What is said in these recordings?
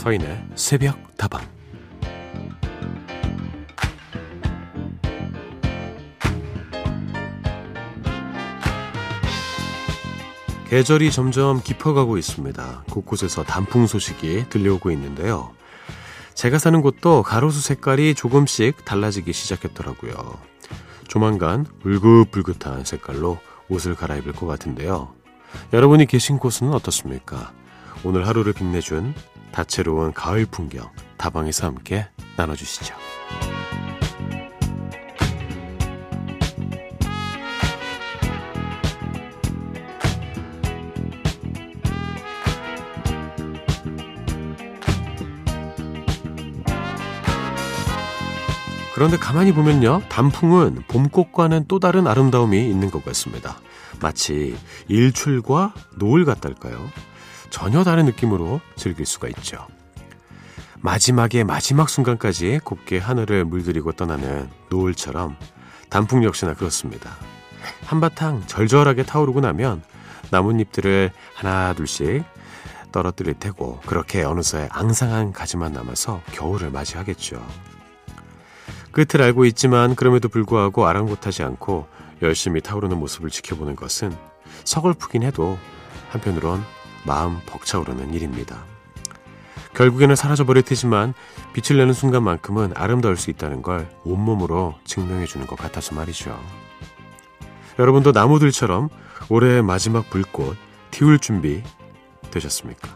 서인의 새벽 다방 계절이 점점 깊어가고 있습니다. 곳곳에서 단풍 소식이 들려오고 있는데요. 제가 사는 곳도 가로수 색깔이 조금씩 달라지기 시작했더라고요. 조만간 울긋불긋한 색깔로 옷을 갈아입을 것 같은데요. 여러분이 계신 곳은 어떻습니까? 오늘 하루를 빛내준 다채로운 가을 풍경 다방에서 함께 나눠주시죠. 그런데 가만히 보면요. 단풍은 봄꽃과는 또 다른 아름다움이 있는 것 같습니다. 마치 일출과 노을 같달까요? 전혀 다른 느낌으로 즐길 수가 있죠. 마지막에 마지막 순간까지 곱게 하늘을 물들이고 떠나는 노을처럼 단풍 역시나 그렇습니다. 한바탕 절절하게 타오르고 나면 나뭇잎들을 하나 둘씩 떨어뜨릴 테고 그렇게 어느새 앙상한 가지만 남아서 겨울을 맞이하겠죠. 끝을 알고 있지만 그럼에도 불구하고 아랑곳하지 않고 열심히 타오르는 모습을 지켜보는 것은 서글프긴 해도 한편으론 마음 벅차오르는 일입니다. 결국에는 사라져버릴 테지만 빛을 내는 순간만큼은 아름다울 수 있다는 걸 온몸으로 증명해 주는 것 같아서 말이죠. 여러분도 나무들처럼 올해의 마지막 불꽃 튀울 준비 되셨습니까?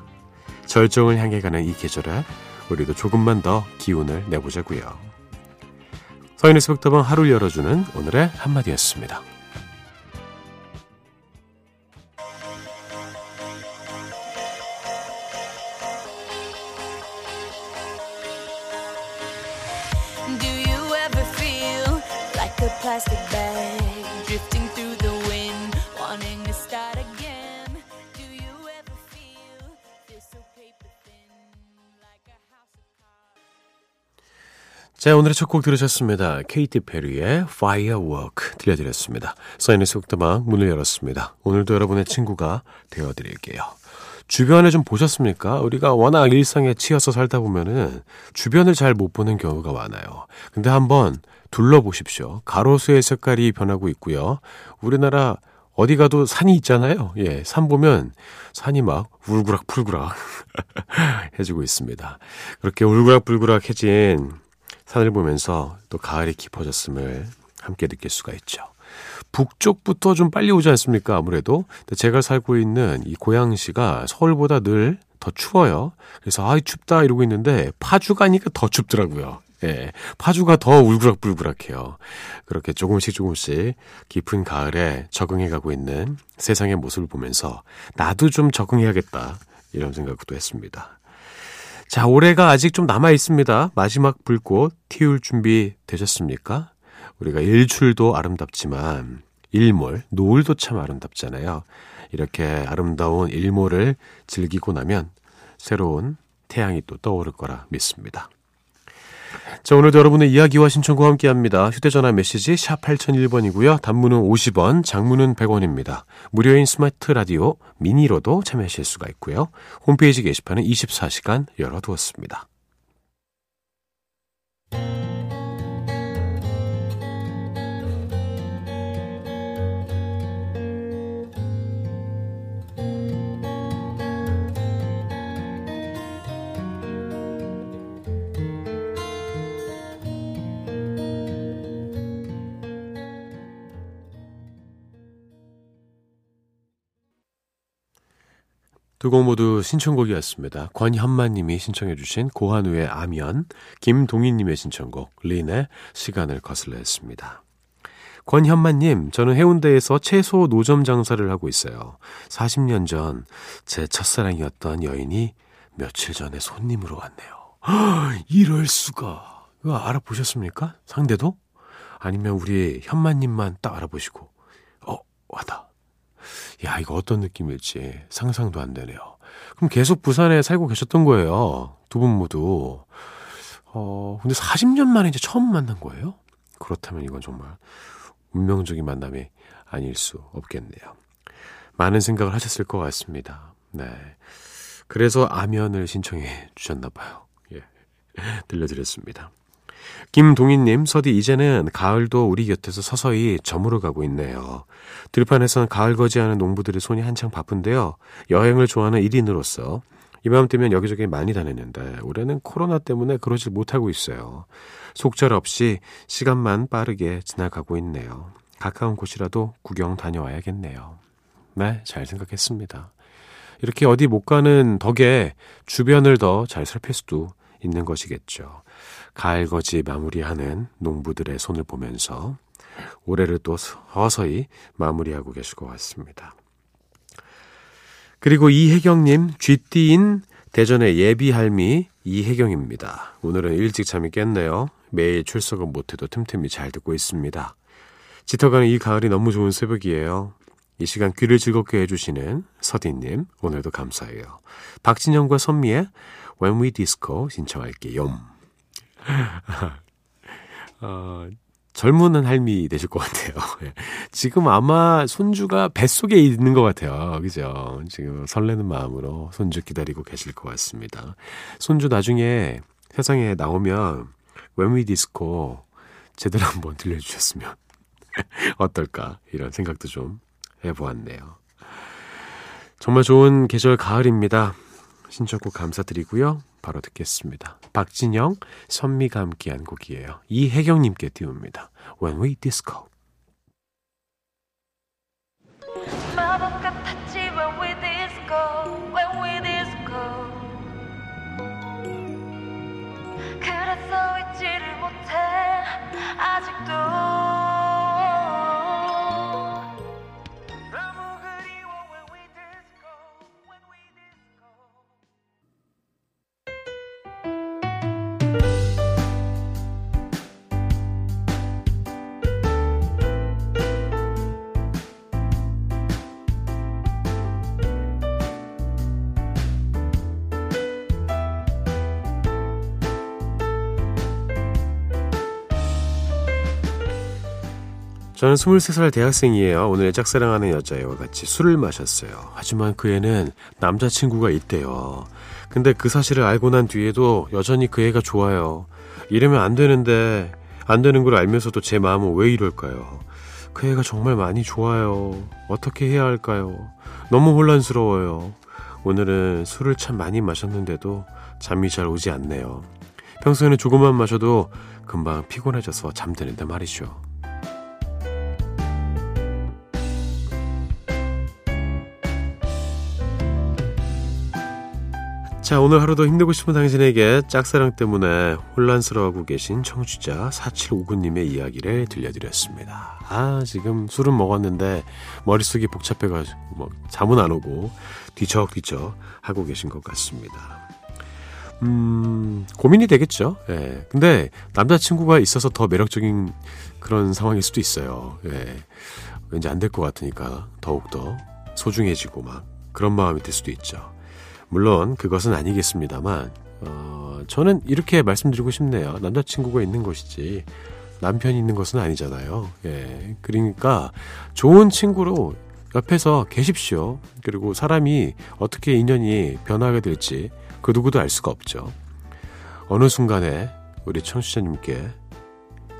절정을 향해 가는 이 계절에 우리도 조금만 더 기운을 내보자고요. 서인의 새벽다방 하루를 열어주는 오늘의 한마디였습니다. 자, 오늘의 첫 곡 들으셨습니다. 케이티 페리의 Firework 들려드렸습니다. 사인의 속도방 문을 열었습니다. 오늘도 여러분의 친구가 되어드릴게요. 주변에 좀 보셨습니까? 우리가 워낙 일상에 치여서 살다 보면은 주변을 잘 못 보는 경우가 많아요. 근데 한번 둘러보십시오. 가로수의 색깔이 변하고 있고요. 우리나라 어디 가도 산이 있잖아요. 예, 산 보면 산이 막 울그락불그락 해지고 있습니다. 그렇게 울그락불그락해진 산을 보면서 또 가을이 깊어졌음을 함께 느낄 수가 있죠. 북쪽부터 좀 빨리 오지 않습니까? 아무래도. 제가 살고 있는 이 고양시가 서울보다 늘 더 추워요. 그래서 아이 춥다 이러고 있는데 파주 가니까 더 춥더라고요. 예. 파주가 더 울그락불그락해요. 그렇게 조금씩 조금씩 깊은 가을에 적응해 가고 있는 세상의 모습을 보면서 나도 좀 적응해야겠다. 이런 생각도 했습니다. 자, 올해가 아직 좀 남아 있습니다. 마지막 불꽃 튀울 준비 되셨습니까? 우리가 일출도 아름답지만 일몰, 노을도 참 아름답잖아요. 이렇게 아름다운 일몰을 즐기고 나면 새로운 태양이 또 떠오를 거라 믿습니다. 자, 오늘도 여러분의 이야기와 신청과 함께 합니다. 휴대전화 메시지 샵 8001번이고요. 단문은 50원, 장문은 100원입니다. 무료인 스마트 라디오 미니로도 참여하실 수가 있고요. 홈페이지 게시판은 24시간 열어두었습니다. 두 곡 모두 신청곡이었습니다. 권현만님이 신청해주신 고한우의 아면, 김동희님의 신청곡 린의 시간을 거슬러 했습니다. 권현만님, 저는 해운대에서 채소 노점 장사를 하고 있어요. 40년 전 제 첫사랑이었던 여인이 며칠 전에 손님으로 왔네요. 이럴 수가. 이거 알아보셨습니까? 상대도? 아니면 우리 현만님만 딱 알아보시고, 어, 와다. 야, 이거 어떤 느낌일지 상상도 안 되네요. 그럼 계속 부산에 살고 계셨던 거예요. 두 분 모두. 어, 근데 40년 만에 이제 처음 만난 거예요? 그렇다면 이건 정말 운명적인 만남이 아닐 수 없겠네요. 많은 생각을 하셨을 것 같습니다. 네. 그래서 아면을 신청해 주셨나 봐요. 예. 들려드렸습니다. 김동희님, 서디 이제는 가을도 우리 곁에서 서서히 저물어 가고 있네요. 들판에선 가을 거지하는 농부들의 손이 한창 바쁜데요. 여행을 좋아하는 1인으로서 이맘때면 여기저기 많이 다녔는데 올해는 코로나 때문에 그러지 못하고 있어요. 속절 없이 시간만 빠르게 지나가고 있네요. 가까운 곳이라도 구경 다녀와야겠네요. 네, 잘 생각했습니다. 이렇게 어디 못 가는 덕에 주변을 더 잘 살필 수도 있는 것이겠죠. 가을거지 마무리하는 농부들의 손을 보면서 올해를 또 서서히 마무리하고 계실 것 같습니다. 그리고 이혜경님, 쥐띠인 대전의 예비할미 이혜경입니다. 오늘은 일찍 잠이 깼네요. 매일 출석은 못해도 틈틈이 잘 듣고 있습니다. 짙어가는 이 가을이 너무 좋은 새벽이에요. 이 시간 귀를 즐겁게 해주시는 서디님, 오늘도 감사해요. 박진영과 선미의 When We Disco 신청할게요. 어, 젊은 할미 되실 것 같아요. 예. 지금 아마 손주가 뱃속에 있는 것 같아요. 그죠? 지금 설레는 마음으로 손주 기다리고 계실 것 같습니다. 손주 나중에 세상에 나오면 웨미 디스코 제대로 한번 들려주셨으면 어떨까 이런 생각도 좀 해보았네요. 정말 좋은 계절 가을입니다. 신청곡 감사드리고요. 바로 듣겠습니다. 박진영, 선미가 함께한 곡이에요. 이혜경님께 띄웁니다. When We Disco. 아직도. 저는 23살 대학생이에요. 오늘 짝사랑하는 여자애와 같이 술을 마셨어요. 하지만 그 애는 남자친구가 있대요. 근데 그 사실을 알고 난 뒤에도 여전히 그 애가 좋아요. 이러면 안 되는데, 안 되는 걸 알면서도 제 마음은 왜 이럴까요? 그 애가 정말 많이 좋아요. 어떻게 해야 할까요? 너무 혼란스러워요. 오늘은 술을 참 많이 마셨는데도 잠이 잘 오지 않네요. 평소에는 조금만 마셔도 금방 피곤해져서 잠드는데 말이죠. 자, 오늘 하루도 힘들고 싶은 당신에게 짝사랑 때문에 혼란스러워하고 계신 청취자 4759님의 이야기를 들려드렸습니다. 아, 지금 술은 먹었는데 머릿속이 복잡해가지고 뭐 잠은 안 오고 뒤척뒤척 하고 계신 것 같습니다. 음, 고민이 되겠죠. 예. 근데 남자친구가 있어서 더 매력적인 그런 상황일 수도 있어요. 예. 왠지 안 될 것 같으니까 더욱더 소중해지고 막 그런 마음이 들 수도 있죠. 물론 그것은 아니겠습니다만 어, 저는 이렇게 말씀드리고 싶네요. 남자친구가 있는 것이지 남편이 있는 것은 아니잖아요. 예. 그러니까 좋은 친구로 옆에서 계십시오. 그리고 사람이 어떻게 인연이 변하게 될지 그 누구도 알 수가 없죠. 어느 순간에 우리 청취자님께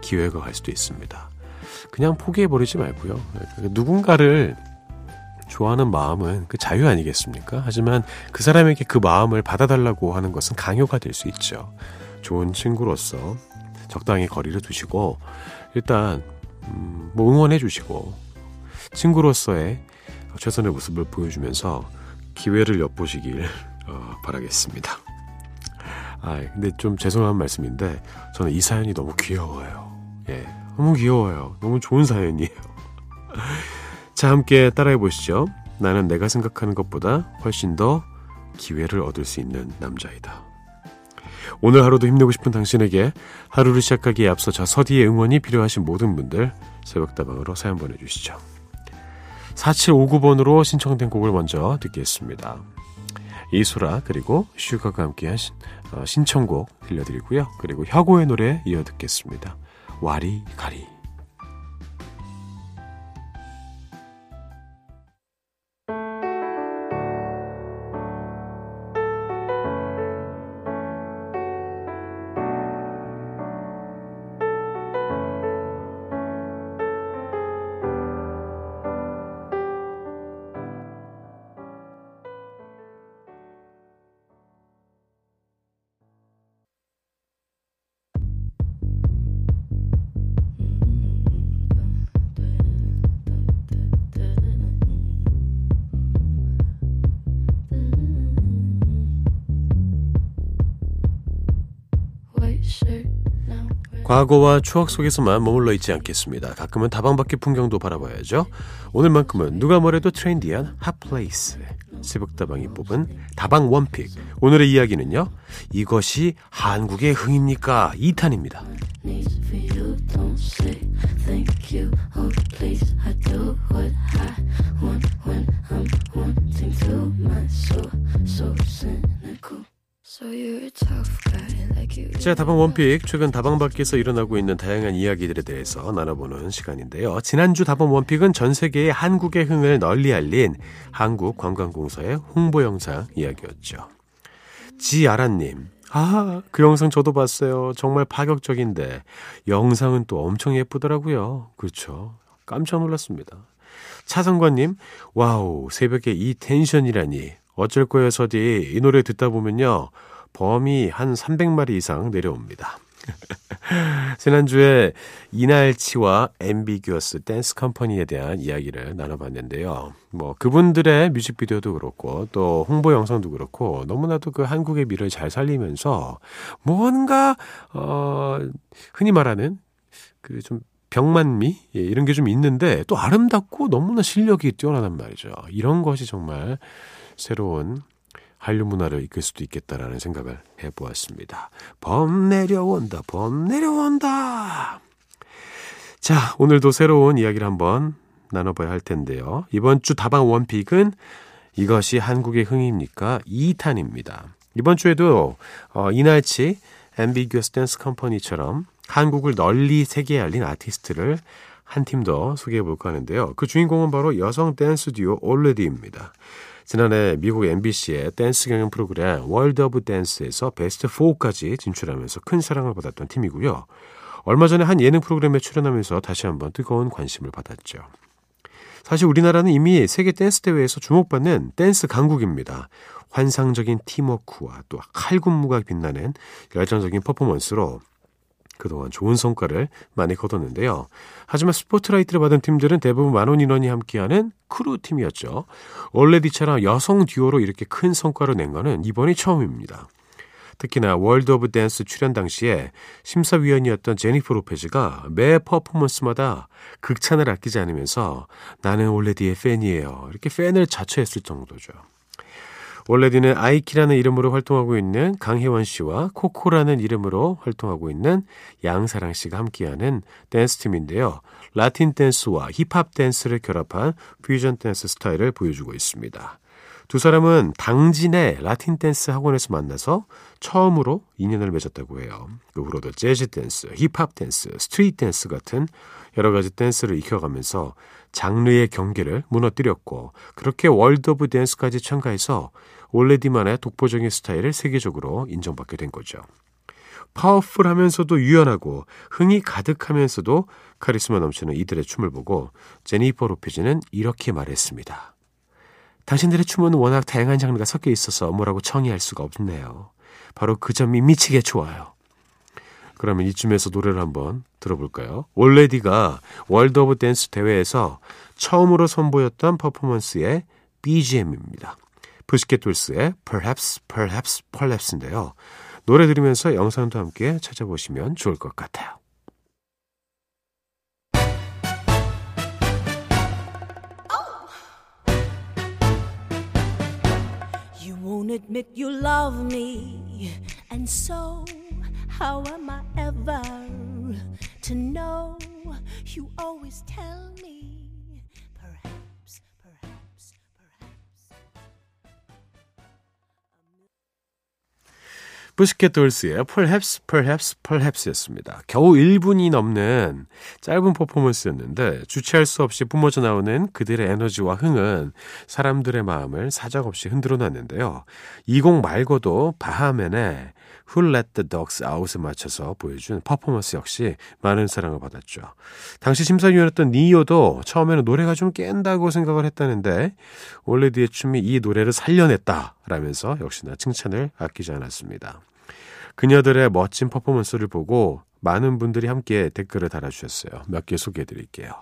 기회가 갈 수도 있습니다. 그냥 포기해버리지 말고요. 누군가를 좋아하는 마음은 그 자유 아니겠습니까? 하지만 그 사람에게 그 마음을 받아달라고 하는 것은 강요가 될 수 있죠. 좋은 친구로서 적당히 거리를 두시고 일단 음, 뭐 응원해 주시고 친구로서의 최선의 모습을 보여주면서 기회를 엿보시길 어, 바라겠습니다. 아, 근데 좀 죄송한 말씀인데 저는 이 사연이 너무 귀여워요. 예, 너무 귀여워요. 너무 좋은 사연이에요. 자, 함께 따라해 보시죠. 나는 내가 생각하는 것보다 훨씬 더 기회를 얻을 수 있는 남자이다. 오늘 하루도 힘내고 싶은 당신에게 하루를 시작하기에 앞서 저 서디의 응원이 필요하신 모든 분들 새벽다방으로 사연 보내주시죠. 4759번으로 신청된 곡을 먼저 듣겠습니다. 이소라 그리고 슈가가 함께 하신 어, 신청곡 들려드리고요. 그리고 혁오의 노래 이어 듣겠습니다. 와리 가리 과거와 추억 속에서만 머물러 있지 않겠습니다. 가끔은 다방 밖의 풍경도 바라봐야죠. 오늘만큼은 누가 뭐래도 트렌디한 hot place. 새벽다방이 뽑은 다방 one pick. 오늘의 이야기는요. 이것이 한국의 흥입니까? 2탄입니다. 자, 다방 one pick. 최근 다방 밖에서 일어나고 있는 다양한 이야기들에 대해서 나눠보는 시간인데요. 지난주 다방 one pick은 전 세계의 한국의 흥을 널리 알린 한국 관광공사의 홍보 영상 이야기였죠. 지아라님. 아, 그 영상 저도 봤어요. 정말 파격적인데, 영상은 또 엄청 예쁘더라고요. 그렇죠. 깜짝 놀랐습니다. 차성관님, 와우, 새벽에 이 텐션이라니. 어쩔 거예요, 서디. 이 노래 듣다 보면요. 범이 한 300마리 이상 내려옵니다. 지난주에 이날치와 엠비규어스 댄스 컴퍼니에 대한 이야기를 나눠봤는데요. 뭐 그분들의 뮤직비디오도 그렇고 또 홍보 영상도 그렇고 너무나도 그 한국의 미를 잘 살리면서 뭔가 어 흔히 말하는 그좀 병만미 예, 이런 게 좀 있는데 또 아름답고 너무나 실력이 뛰어나단 말이죠. 이런 것이 정말 새로운 한류 문화를 이끌 수도 있겠다라는 생각을 해보았습니다. 범 내려온다, 범 내려온다. 자, 오늘도 새로운 이야기를 한번 나눠봐야 할 텐데요. 이번 주 다방 one pick은 이것이 한국의 흥입니까? 2탄입니다. 이번 주에도 어, 이날치 앰비규어스 댄스 컴퍼니처럼 한국을 널리 세계에 알린 아티스트를 한 팀 더 소개해 볼까 하는데요. 그 주인공은 바로 여성 댄스 듀오 올레디입니다. 지난해 미국 NBC의 댄스 경연 프로그램 월드 오브 댄스에서 베스트 4까지 진출하면서 큰 사랑을 받았던 팀이고요. 얼마 전에 한 예능 프로그램에 출연하면서 다시 한번 뜨거운 관심을 받았죠. 사실 우리나라는 이미 세계 댄스 대회에서 주목받는 댄스 강국입니다. 환상적인 팀워크와 또 칼군무가 빛나는 열정적인 퍼포먼스로 그동안 좋은 성과를 많이 거뒀는데요. 하지만 스포트라이트를 받은 팀들은 대부분 많은 인원이 함께하는 크루 팀이었죠. 올레디처럼 여성 듀오로 이렇게 큰 성과를 낸 것은 이번이 처음입니다. 특히나 월드 오브 댄스 출연 당시에 심사위원이었던 제니퍼 로페즈가 매 퍼포먼스마다 극찬을 아끼지 않으면서 나는 올레디의 팬이에요. 이렇게 팬을 자처했을 정도죠. 올레디는 아이키라는 이름으로 활동하고 있는 강혜원 씨와 코코라는 이름으로 활동하고 있는 양사랑 씨가 함께하는 댄스 팀인데요. 라틴 댄스와 힙합 댄스를 결합한 퓨전 댄스 스타일을 보여주고 있습니다. 두 사람은 당진의 라틴 댄스 학원에서 만나서 처음으로 인연을 맺었다고 해요. 그 후로도 재즈 댄스, 힙합 댄스, 스트리트 댄스 같은 여러 가지 댄스를 익혀가면서 장르의 경계를 무너뜨렸고 그렇게 월드 오브 댄스까지 참가해서 올레디만의 독보적인 스타일을 세계적으로 인정받게 된 거죠. 파워풀하면서도 유연하고 흥이 가득하면서도 카리스마 넘치는 이들의 춤을 보고 제니퍼 로페즈는 이렇게 말했습니다. 당신들의 춤은 워낙 다양한 장르가 섞여 있어서 뭐라고 정의할 수가 없네요. 바로 그 점이 미치게 좋아요. 그러면 이쯤에서 노래를 한번 들어볼까요? 올레디가 월드 오브 댄스 대회에서 처음으로 선보였던 퍼포먼스의 BGM입니다. 푸시켓 돌스의 Perhaps, Perhaps, Perhaps인데요. 노래 들으면서 영상도 함께 찾아보시면 좋을 것 같아요. 부스켓 돌스의 Perhaps, Perhaps, Perhaps였습니다. 겨우 1분이 넘는 짧은 퍼포먼스였는데 주체할 수 없이 뿜어져 나오는 그들의 에너지와 흥은 사람들의 마음을 사정없이 흔들어 놨는데요. 이 곡 말고도 바하맨의 Who Let the Dogs Out에 맞춰서 보여준 퍼포먼스 역시 많은 사랑을 받았죠. 당시 심사위원이었던 니오도 처음에는 노래가 좀 깬다고 생각을 했다는데 올레디의 춤이 이 노래를 살려냈다라면서 역시나 칭찬을 아끼지 않았습니다. 그녀들의 멋진 퍼포먼스를 보고 많은 분들이 함께 댓글을 달아주셨어요. 몇 개 소개해 드릴게요.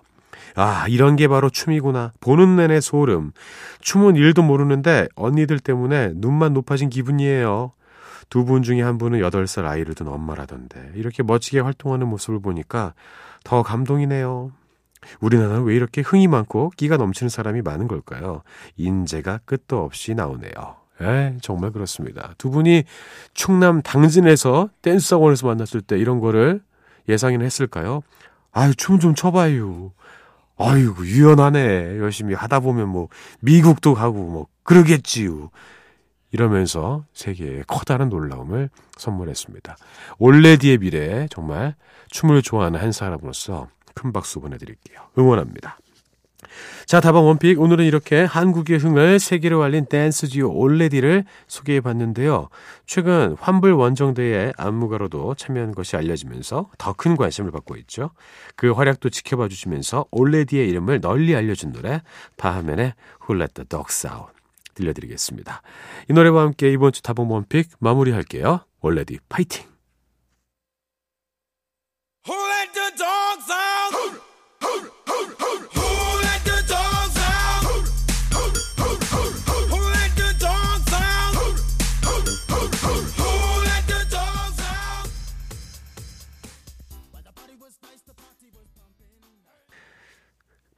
아, 이런 게 바로 춤이구나. 보는 내내 소름. 춤은 일도 모르는데 언니들 때문에 눈만 높아진 기분이에요. 두 분 중에 한 분은 8살 아이를 둔 엄마라던데 이렇게 멋지게 활동하는 모습을 보니까 더 감동이네요. 우리나라는 왜 이렇게 흥이 많고 끼가 넘치는 사람이 많은 걸까요? 인재가 끝도 없이 나오네요. 에 정말 그렇습니다. 두 분이 충남 당진에서 댄스 학원에서 만났을 때 이런 거를 예상이나 했을까요? 아유, 춤 좀 춰봐요. 아이고, 유연하네. 열심히 하다 보면 뭐, 미국도 가고 뭐, 그러겠지요. 이러면서 세계에 커다란 놀라움을 선물했습니다. 올레디의 미래에 정말 춤을 좋아하는 한 사람으로서 큰 박수 보내드릴게요. 응원합니다. 자, 다방 one pick. 오늘은 이렇게 한국의 흥을 세계로 알린 댄스 듀오 올레디를 소개해 봤는데요. 최근 환불 원정대의 안무가로도 참여한 것이 알려지면서 더 큰 관심을 받고 있죠. 그 활약도 지켜봐 주시면서 올레디의 이름을 널리 알려준 노래, 바하 멘의 Who Let the Dogs Out 들려드리겠습니다. 이 노래와 함께 이번 주 다방 one pick 마무리할게요. 올레디 파이팅! Who let the dogs out?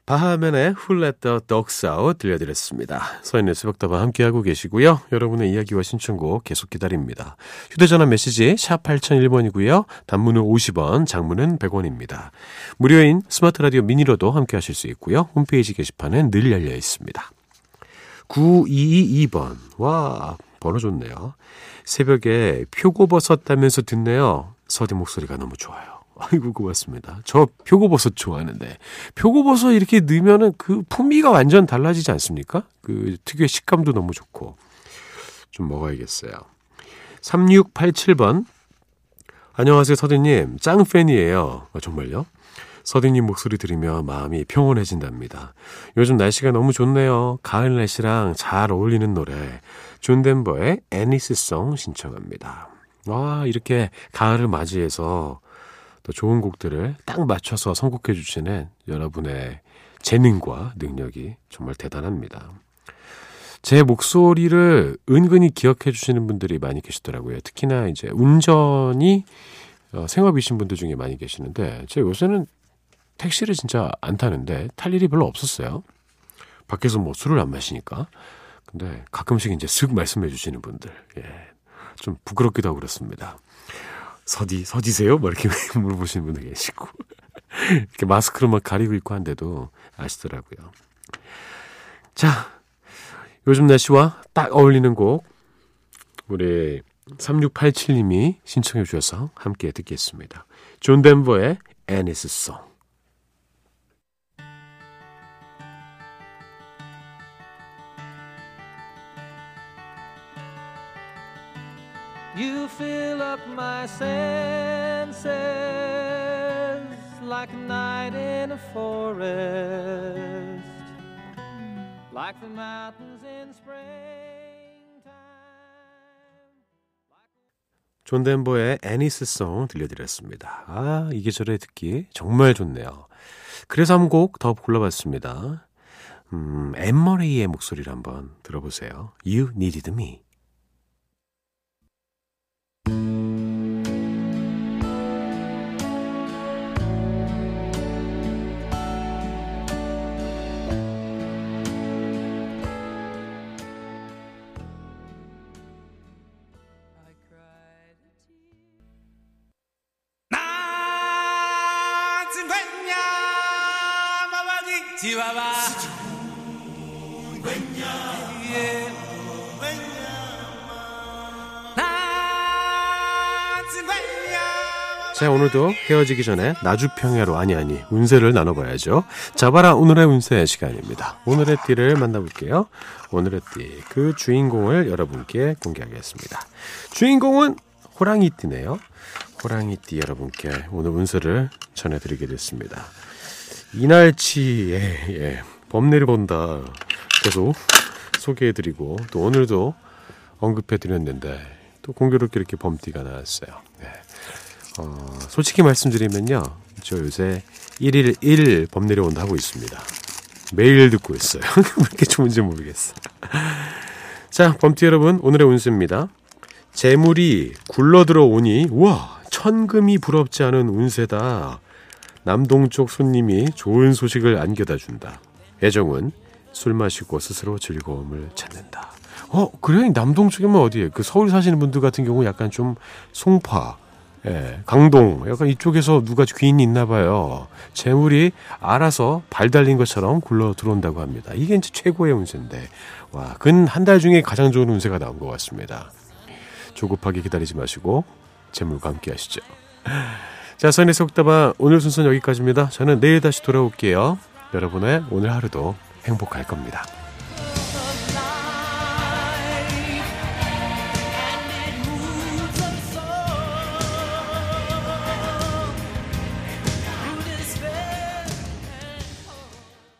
바하면의 Who Let the Dogs Out 들려드렸습니다. 서인의 수박다방 함께하고 계시고요. 여러분의 이야기와 신청곡 계속 기다립니다. 휴대전화 메시지 샵 8001번이고요. 단문은 50원, 장문은 100원입니다. 무료인 스마트 라디오 미니로도 함께하실 수 있고요. 홈페이지 게시판은 늘 열려 있습니다. 9222번. 와, 번호 좋네요. 새벽에 표고버섯 따면서 듣네요. 서디 목소리가 너무 좋아요. 아이고 고맙습니다. 저 표고버섯 좋아하는데 표고버섯 이렇게 넣으면은 그 풍미가 완전 달라지지 않습니까? 그 특유의 식감도 너무 좋고 좀 먹어야겠어요. 3687번 안녕하세요 서디님 짱 팬이에요. 아, 정말요? 서디님 목소리 들으며 마음이 평온해진답니다. 요즘 날씨가 너무 좋네요. 가을 날씨랑 잘 어울리는 노래 존 덴버의 Annie's Song 신청합니다. 와 이렇게 가을을 맞이해서 또 좋은 곡들을 딱 맞춰서 선곡해 주시는 여러분의 재능과 능력이 정말 대단합니다. 제 목소리를 은근히 기억해 주시는 분들이 많이 계시더라고요. 특히나 이제 운전이 어, 생업이신 분들 중에 많이 계시는데 제가 요새는 택시를 진짜 안 타는데 탈 일이 별로 없었어요. 밖에서 뭐 술을 안 마시니까. 근데 가끔씩 이제 슥 말씀해 주시는 분들. 예. 좀 부끄럽기도 하고 그렇습니다. 서디, 서디세요? 뭐 이렇게 물어보시는 분들 계시고. 이렇게 마스크로 막 가리고 있고 한데도 아시더라고요. 자, 요즘 날씨와 딱 어울리는 곡, 우리 3687님이 신청해 주셔서 함께 듣겠습니다. 존 덴버의 Annie You fill up my senses like a night in a forest, like the mountains in springtime. 존 덴버의 Annie's Song 들려드렸습니다. 아, 이 계절에 듣기 정말 좋네요. 그래서 한 곡 더 골라봤습니다. 음, 앤 머레이의 목소리를 한번 들어보세요. You Needed Me. 자, 오늘도 헤어지기 전에 나주평야로 아니 아니 운세를 나눠봐야죠. 자바라 오늘의 운세 시간입니다. 오늘의 띠를 만나볼게요. 오늘의 띠, 그 주인공을 여러분께 공개하겠습니다. 주인공은 호랑이 띠네요. 호랑이 띠 여러분께 오늘 운세를 전해드리게 됐습니다. 이날치에 예, 범례를 본다 계속 소개해드리고 또 오늘도 언급해드렸는데 또 공교롭게 이렇게 범띠가 나왔어요. 네. 어, 솔직히 말씀드리면요. 저 요새 1일 1일 범 내려온다 하고 있습니다. 매일 듣고 있어요. 왜 이렇게 좋은지 모르겠어. 자, 범티 여러분, 오늘의 운수입니다. 재물이 굴러 들어오니 우와 천금이 부럽지 않은 운세다. 남동쪽 손님이 좋은 소식을 안겨다 준다. 애정은 술 마시고 스스로 즐거움을 찾는다. 어, 그래? 남동쪽이면 어디에? 그 서울 사시는 분들 같은 경우 약간 좀 송파, 예, 강동, 약간 이쪽에서 누가 귀인이 있나 봐요. 재물이 알아서 발 달린 것처럼 굴러 들어온다고 합니다. 이게 이제 최고의 운세인데, 와, 근 한 달 중에 가장 좋은 운세가 나온 것 같습니다. 조급하게 기다리지 마시고, 재물과 함께 하시죠. 자, 선의 속다방 오늘 순서는 여기까지입니다. 저는 내일 다시 돌아올게요. 여러분의 오늘 하루도 행복할 겁니다.